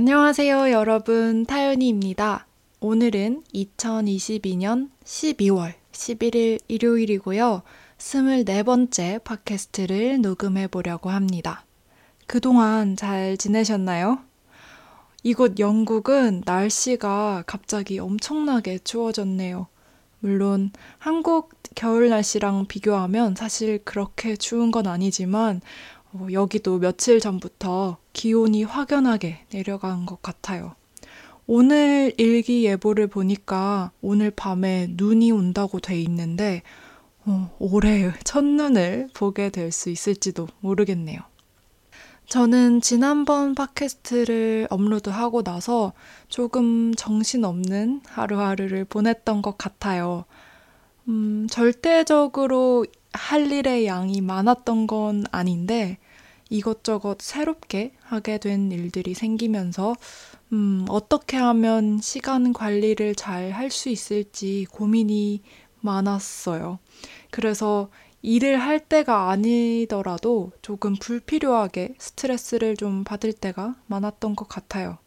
안녕하세요, 여러분. 타연이입니다. 오늘은 2022년 12월 11일 일요일이고요. 24번째 팟캐스트를 녹음해 보려고 합니다. 그동안 잘 지내셨나요? 이곳 영국은 날씨가 갑자기 엄청나게 추워졌네요. 물론 한국 겨울 날씨랑 비교하면 사실 그렇게 추운 건 아니지만 어, 여기도 며칠 전부터 기온이 확연하게 내려간 것 같아요. 오늘 일기 예보를 보니까 오늘 밤에 눈이 온다고 돼 있는데 어, 올해 첫눈을 보게 될 수 있을지도 모르겠네요. 저는 지난번 팟캐스트를 업로드하고 나서 조금 정신없는 하루하루를 보냈던 것 같아요. 음, 절대적으로 할 일의 양이 많았던 건 아닌데 이것저것 새롭게 하게 된 일들이 생기면서 음, 어떻게 하면 시간 관리를 잘 할 수 있을지 고민이 많았어요. 그래서 일을 할 때가 아니더라도 조금 불필요하게 스트레스를 좀 받을 때가 많았던 것 같아요.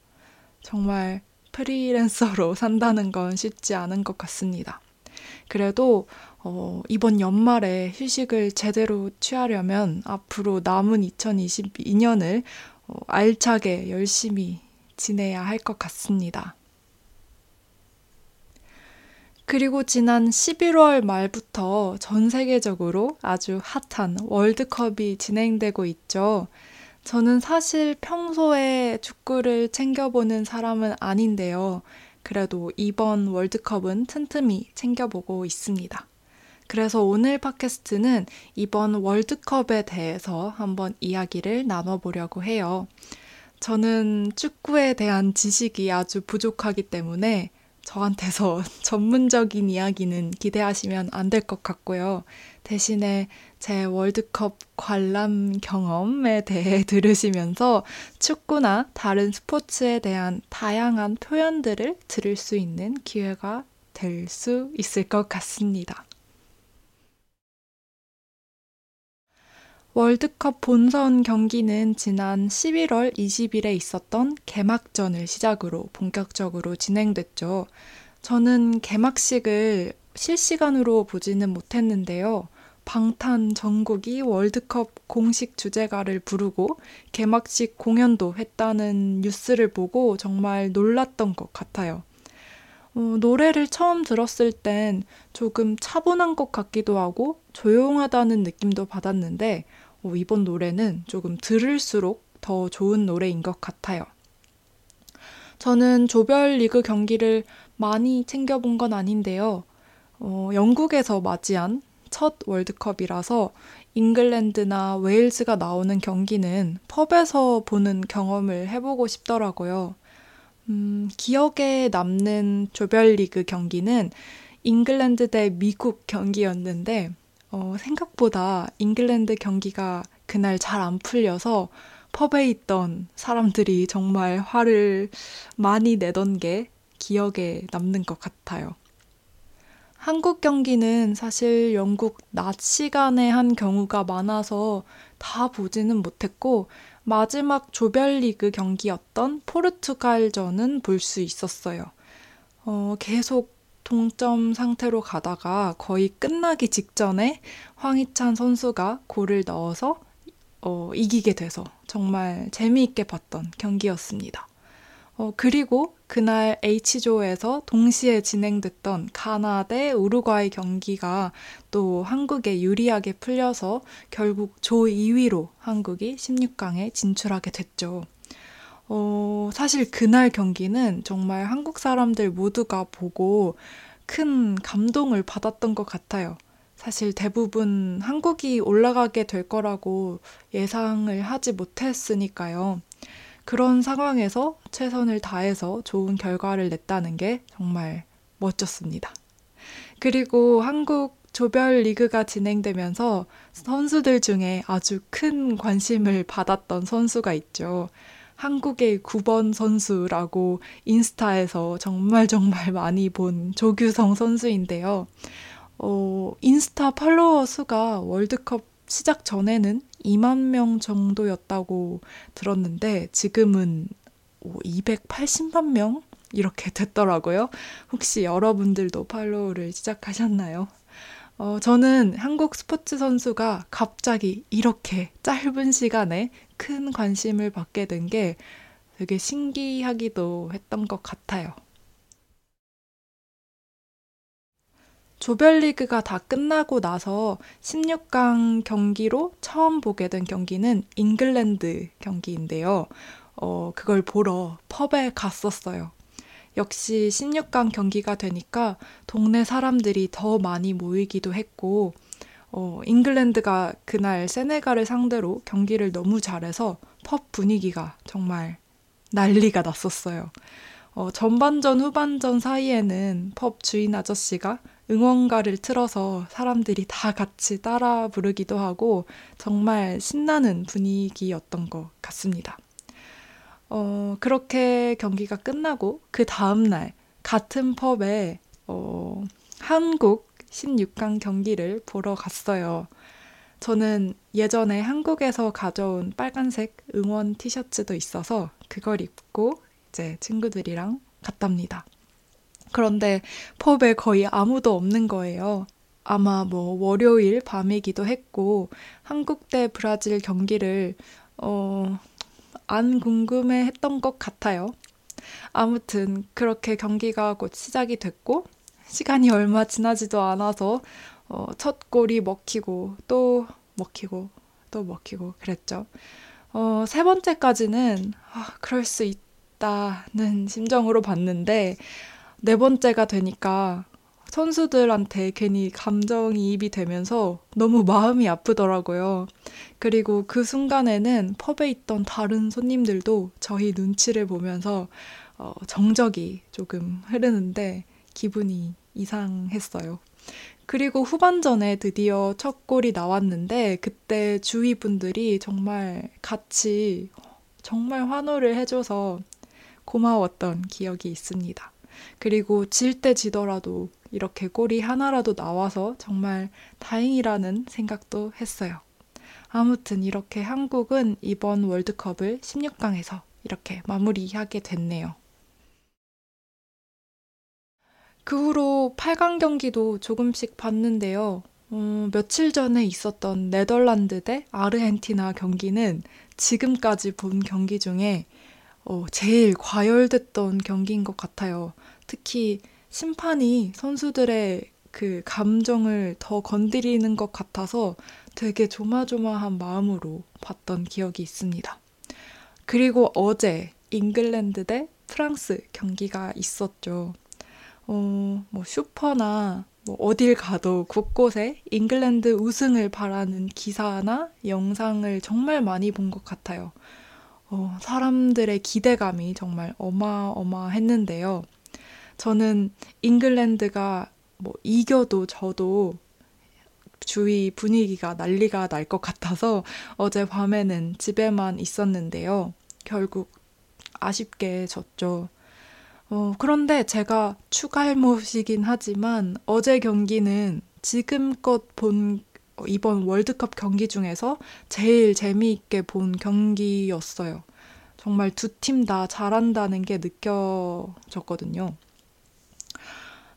정말 프리랜서로 산다는 건 쉽지 않은 것 같습니다. 그래도 어, 이번 연말에 휴식을 제대로 취하려면 앞으로 남은 2022년을 어, 알차게 열심히 지내야 할 것 같습니다. 그리고 지난 11월 말부터 전 세계적으로 아주 핫한 월드컵이 진행되고 있죠. 저는 사실 평소에 축구를 챙겨보는 사람은 아닌데요. 그래도 이번 월드컵은 틈틈이 챙겨보고 있습니다. 그래서 오늘 팟캐스트는 이번 월드컵에 대해서 한번 이야기를 나눠보려고 해요. 저는 축구에 대한 지식이 아주 부족하기 때문에 저한테서 전문적인 이야기는 기대하시면 안 될 것 같고요. 대신에 제 월드컵 관람 경험에 대해 들으시면서 축구나 다른 스포츠에 대한 다양한 표현들을 들을 수 있는 기회가 될 수 있을 것 같습니다. 월드컵 본선 경기는 지난 11월 20일에 있었던 개막전을 시작으로 본격적으로 진행됐죠. 저는 개막식을 실시간으로 보지는 못했는데요. 방탄 전국이 월드컵 공식 주제가를 부르고 개막식 공연도 했다는 뉴스를 보고 정말 놀랐던 것 같아요. 어, 노래를 처음 들었을 땐 조금 차분한 것 같기도 하고 조용하다는 느낌도 받았는데 어, 이번 노래는 조금 들을수록 더 좋은 노래인 것 같아요. 저는 조별 리그 경기를 많이 챙겨본 건 아닌데요. 어, 영국에서 맞이한 첫 월드컵이라서 잉글랜드나 웨일즈가 나오는 경기는 펍에서 보는 경험을 해보고 싶더라고요. 음, 기억에 남는 조별리그 경기는 잉글랜드 대 미국 경기였는데 어, 생각보다 잉글랜드 경기가 그날 잘 안 풀려서 펍에 있던 사람들이 정말 화를 많이 내던 게 기억에 남는 것 같아요. 한국 경기는 사실 영국 낮 시간에 한 경우가 많아서 다 보지는 못했고, 마지막 조별리그 경기였던 포르투갈전은 볼 수 있었어요. 어, 계속 동점 상태로 가다가 거의 끝나기 직전에 황희찬 선수가 골을 넣어서 어, 이기게 돼서 정말 재미있게 봤던 경기였습니다. 어, 그리고 그날 H조에서 동시에 진행됐던 가나 대 우루과이 경기가 또 한국에 유리하게 풀려서 결국 조 2위로 한국이 16강에 진출하게 됐죠. 어, 사실 그날 경기는 정말 한국 사람들 모두가 보고 큰 감동을 받았던 것 같아요. 사실 대부분 한국이 올라가게 될 거라고 예상을 하지 못했으니까요. 그런 상황에서 최선을 다해서 좋은 결과를 냈다는 게 정말 멋졌습니다. 그리고 한국 조별 리그가 진행되면서 선수들 중에 아주 큰 관심을 받았던 선수가 있죠. 한국의 9번 선수라고 인스타에서 정말 정말 많이 본 조규성 선수인데요. 어, 인스타 팔로워 수가 월드컵 시작 전에는 2만 명 정도였다고 들었는데 지금은 280만 명? 이렇게 됐더라고요. 혹시 여러분들도 팔로우를 시작하셨나요? 어, 저는 한국 스포츠 선수가 갑자기 이렇게 짧은 시간에 큰 관심을 받게 된 게 되게 신기하기도 했던 것 같아요. 조별리그가 다 끝나고 나서 16강 경기로 처음 보게 된 경기는 잉글랜드 경기인데요. 어, 그걸 보러 펍에 갔었어요. 역시 16강 경기가 되니까 동네 사람들이 더 많이 모이기도 했고, 어, 잉글랜드가 그날 세네갈을 상대로 경기를 너무 잘해서 펍 분위기가 정말 난리가 났었어요. 어, 전반전, 후반전 사이에는 펍 주인 아저씨가 응원가를 틀어서 사람들이 다 같이 따라 부르기도 하고 정말 신나는 분위기였던 것 같습니다. 어, 그렇게 경기가 끝나고 그 다음날 같은 펍에 어, 한국 16강 경기를 보러 갔어요. 저는 예전에 한국에서 가져온 빨간색 응원 티셔츠도 있어서 그걸 입고 이제 친구들이랑 갔답니다. 그런데 펍에 거의 아무도 없는 거예요. 아마 뭐 월요일 밤이기도 했고 한국 대 브라질 경기를 어, 안 궁금해 했던 것 같아요. 아무튼 그렇게 경기가 곧 시작이 됐고 시간이 얼마 지나지도 않아서 어, 첫 골이 먹히고 또 먹히고 또 먹히고 그랬죠. 어, 세 번째까지는 아, 그럴 수 있다는 심정으로 봤는데 네 번째가 되니까 선수들한테 괜히 감정이입이 되면서 너무 마음이 아프더라고요. 그리고 그 순간에는 펍에 있던 다른 손님들도 저희 눈치를 보면서 어, 정적이 조금 흐르는데 기분이 이상했어요. 그리고 후반전에 드디어 첫 골이 나왔는데 그때 주위 분들이 정말 같이 정말 환호를 해줘서 고마웠던 기억이 있습니다. 그리고 질 때 지더라도 이렇게 골이 하나라도 나와서 정말 다행이라는 생각도 했어요. 아무튼 이렇게 한국은 이번 월드컵을 16강에서 이렇게 마무리하게 됐네요. 그 후로 8강 경기도 조금씩 봤는데요. 어, 며칠 전에 있었던 네덜란드 대 아르헨티나 경기는 지금까지 본 경기 중에 어, 제일 과열됐던 경기인 것 같아요. 특히 심판이 선수들의 그 감정을 더 건드리는 것 같아서 되게 조마조마한 마음으로 봤던 기억이 있습니다. 그리고 어제 잉글랜드 대 프랑스 경기가 있었죠. 어, 뭐 슈퍼나 뭐 어딜 가도 곳곳에 잉글랜드 우승을 바라는 기사나 영상을 정말 많이 본 것 같아요. 어, 사람들의 기대감이 정말 어마어마했는데요. 저는 잉글랜드가 뭐 이겨도 저도 주위 분위기가 난리가 날 것 같아서 어제 밤에는 집에만 있었는데요. 결국 아쉽게 졌죠. 어, 그런데 제가 추가할못이긴 하지만 어제 경기는 지금껏 본 이번 월드컵 경기 중에서 제일 재미있게 본 경기였어요. 정말 두 팀 다 잘한다는 게 느껴졌거든요.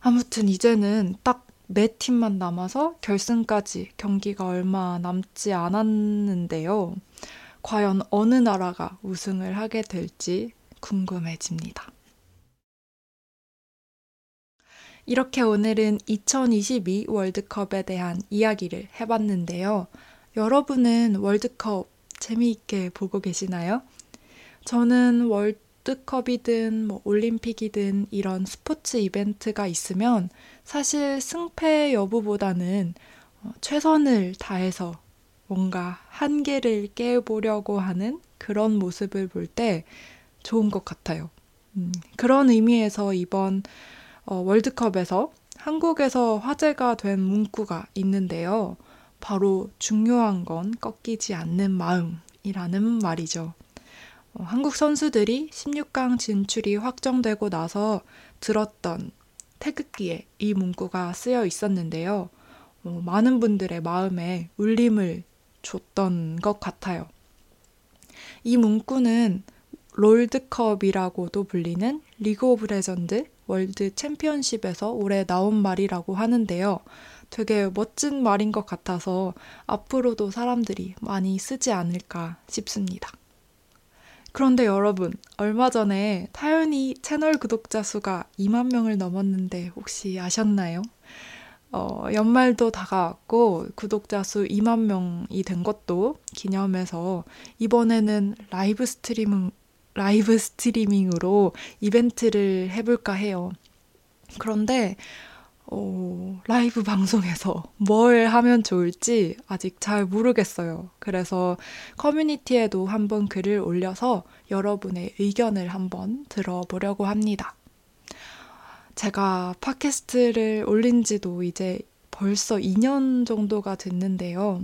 아무튼 이제는 딱 네 팀만 남아서 결승까지 경기가 얼마 남지 않았는데요. 과연 어느 나라가 우승을 하게 될지 궁금해집니다. 이렇게 오늘은 2022 월드컵에 대한 이야기를 해봤는데요. 여러분은 월드컵 재미있게 보고 계시나요? 저는 월 드컵이든 뭐 올림픽이든 이런 스포츠 이벤트가 있으면 사실 승패 여부보다는 어, 최선을 다해서 뭔가 한계를 깨보려고 하는 그런 모습을 볼 때 좋은 것 같아요. 음, 그런 의미에서 이번 어, 월드컵에서 한국에서 화제가 된 문구가 있는데요. 바로 중요한 건 꺾이지 않는 마음이라는 말이죠. 어, 한국 선수들이 16강 진출이 확정되고 나서 들었던 태극기에 이 문구가 쓰여 있었는데요. 어, 많은 분들의 마음에 울림을 줬던 것 같아요. 이 문구는 롤드컵이라고도 불리는 리그 오브 레전드 월드 챔피언십에서 올해 나온 말이라고 하는데요. 되게 멋진 말인 것 같아서 앞으로도 사람들이 많이 쓰지 않을까 싶습니다. 그런데 여러분, 얼마 전에 타연이 채널 구독자 수가 2만 명을 넘었는데 혹시 아셨나요? 어, 연말도 다가왔고 구독자 수 2만 명이 된 것도 기념해서 이번에는 라이브 스트리밍 라이브 스트리밍으로 이벤트를 해볼까 해요. 그런데 어, 라이브 방송에서 뭘 하면 좋을지 아직 잘 모르겠어요. 그래서 커뮤니티에도 한번 글을 올려서 여러분의 의견을 한번 들어보려고 합니다. 제가 팟캐스트를 올린 지도 이제 벌써 2년 정도가 됐는데요.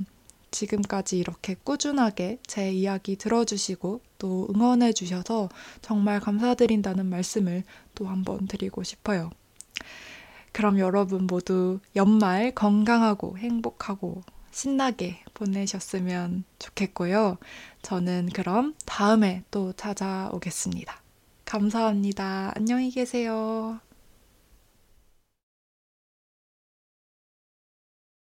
지금까지 이렇게 꾸준하게 제 이야기 들어주시고 또 응원해 주셔서 정말 감사드린다는 말씀을 또 한번 드리고 싶어요. 그럼 여러분 모두 연말 건강하고 행복하고 신나게 보내셨으면 좋겠고요. 저는 그럼 다음에 또 찾아오겠습니다. 감사합니다. 안녕히 계세요.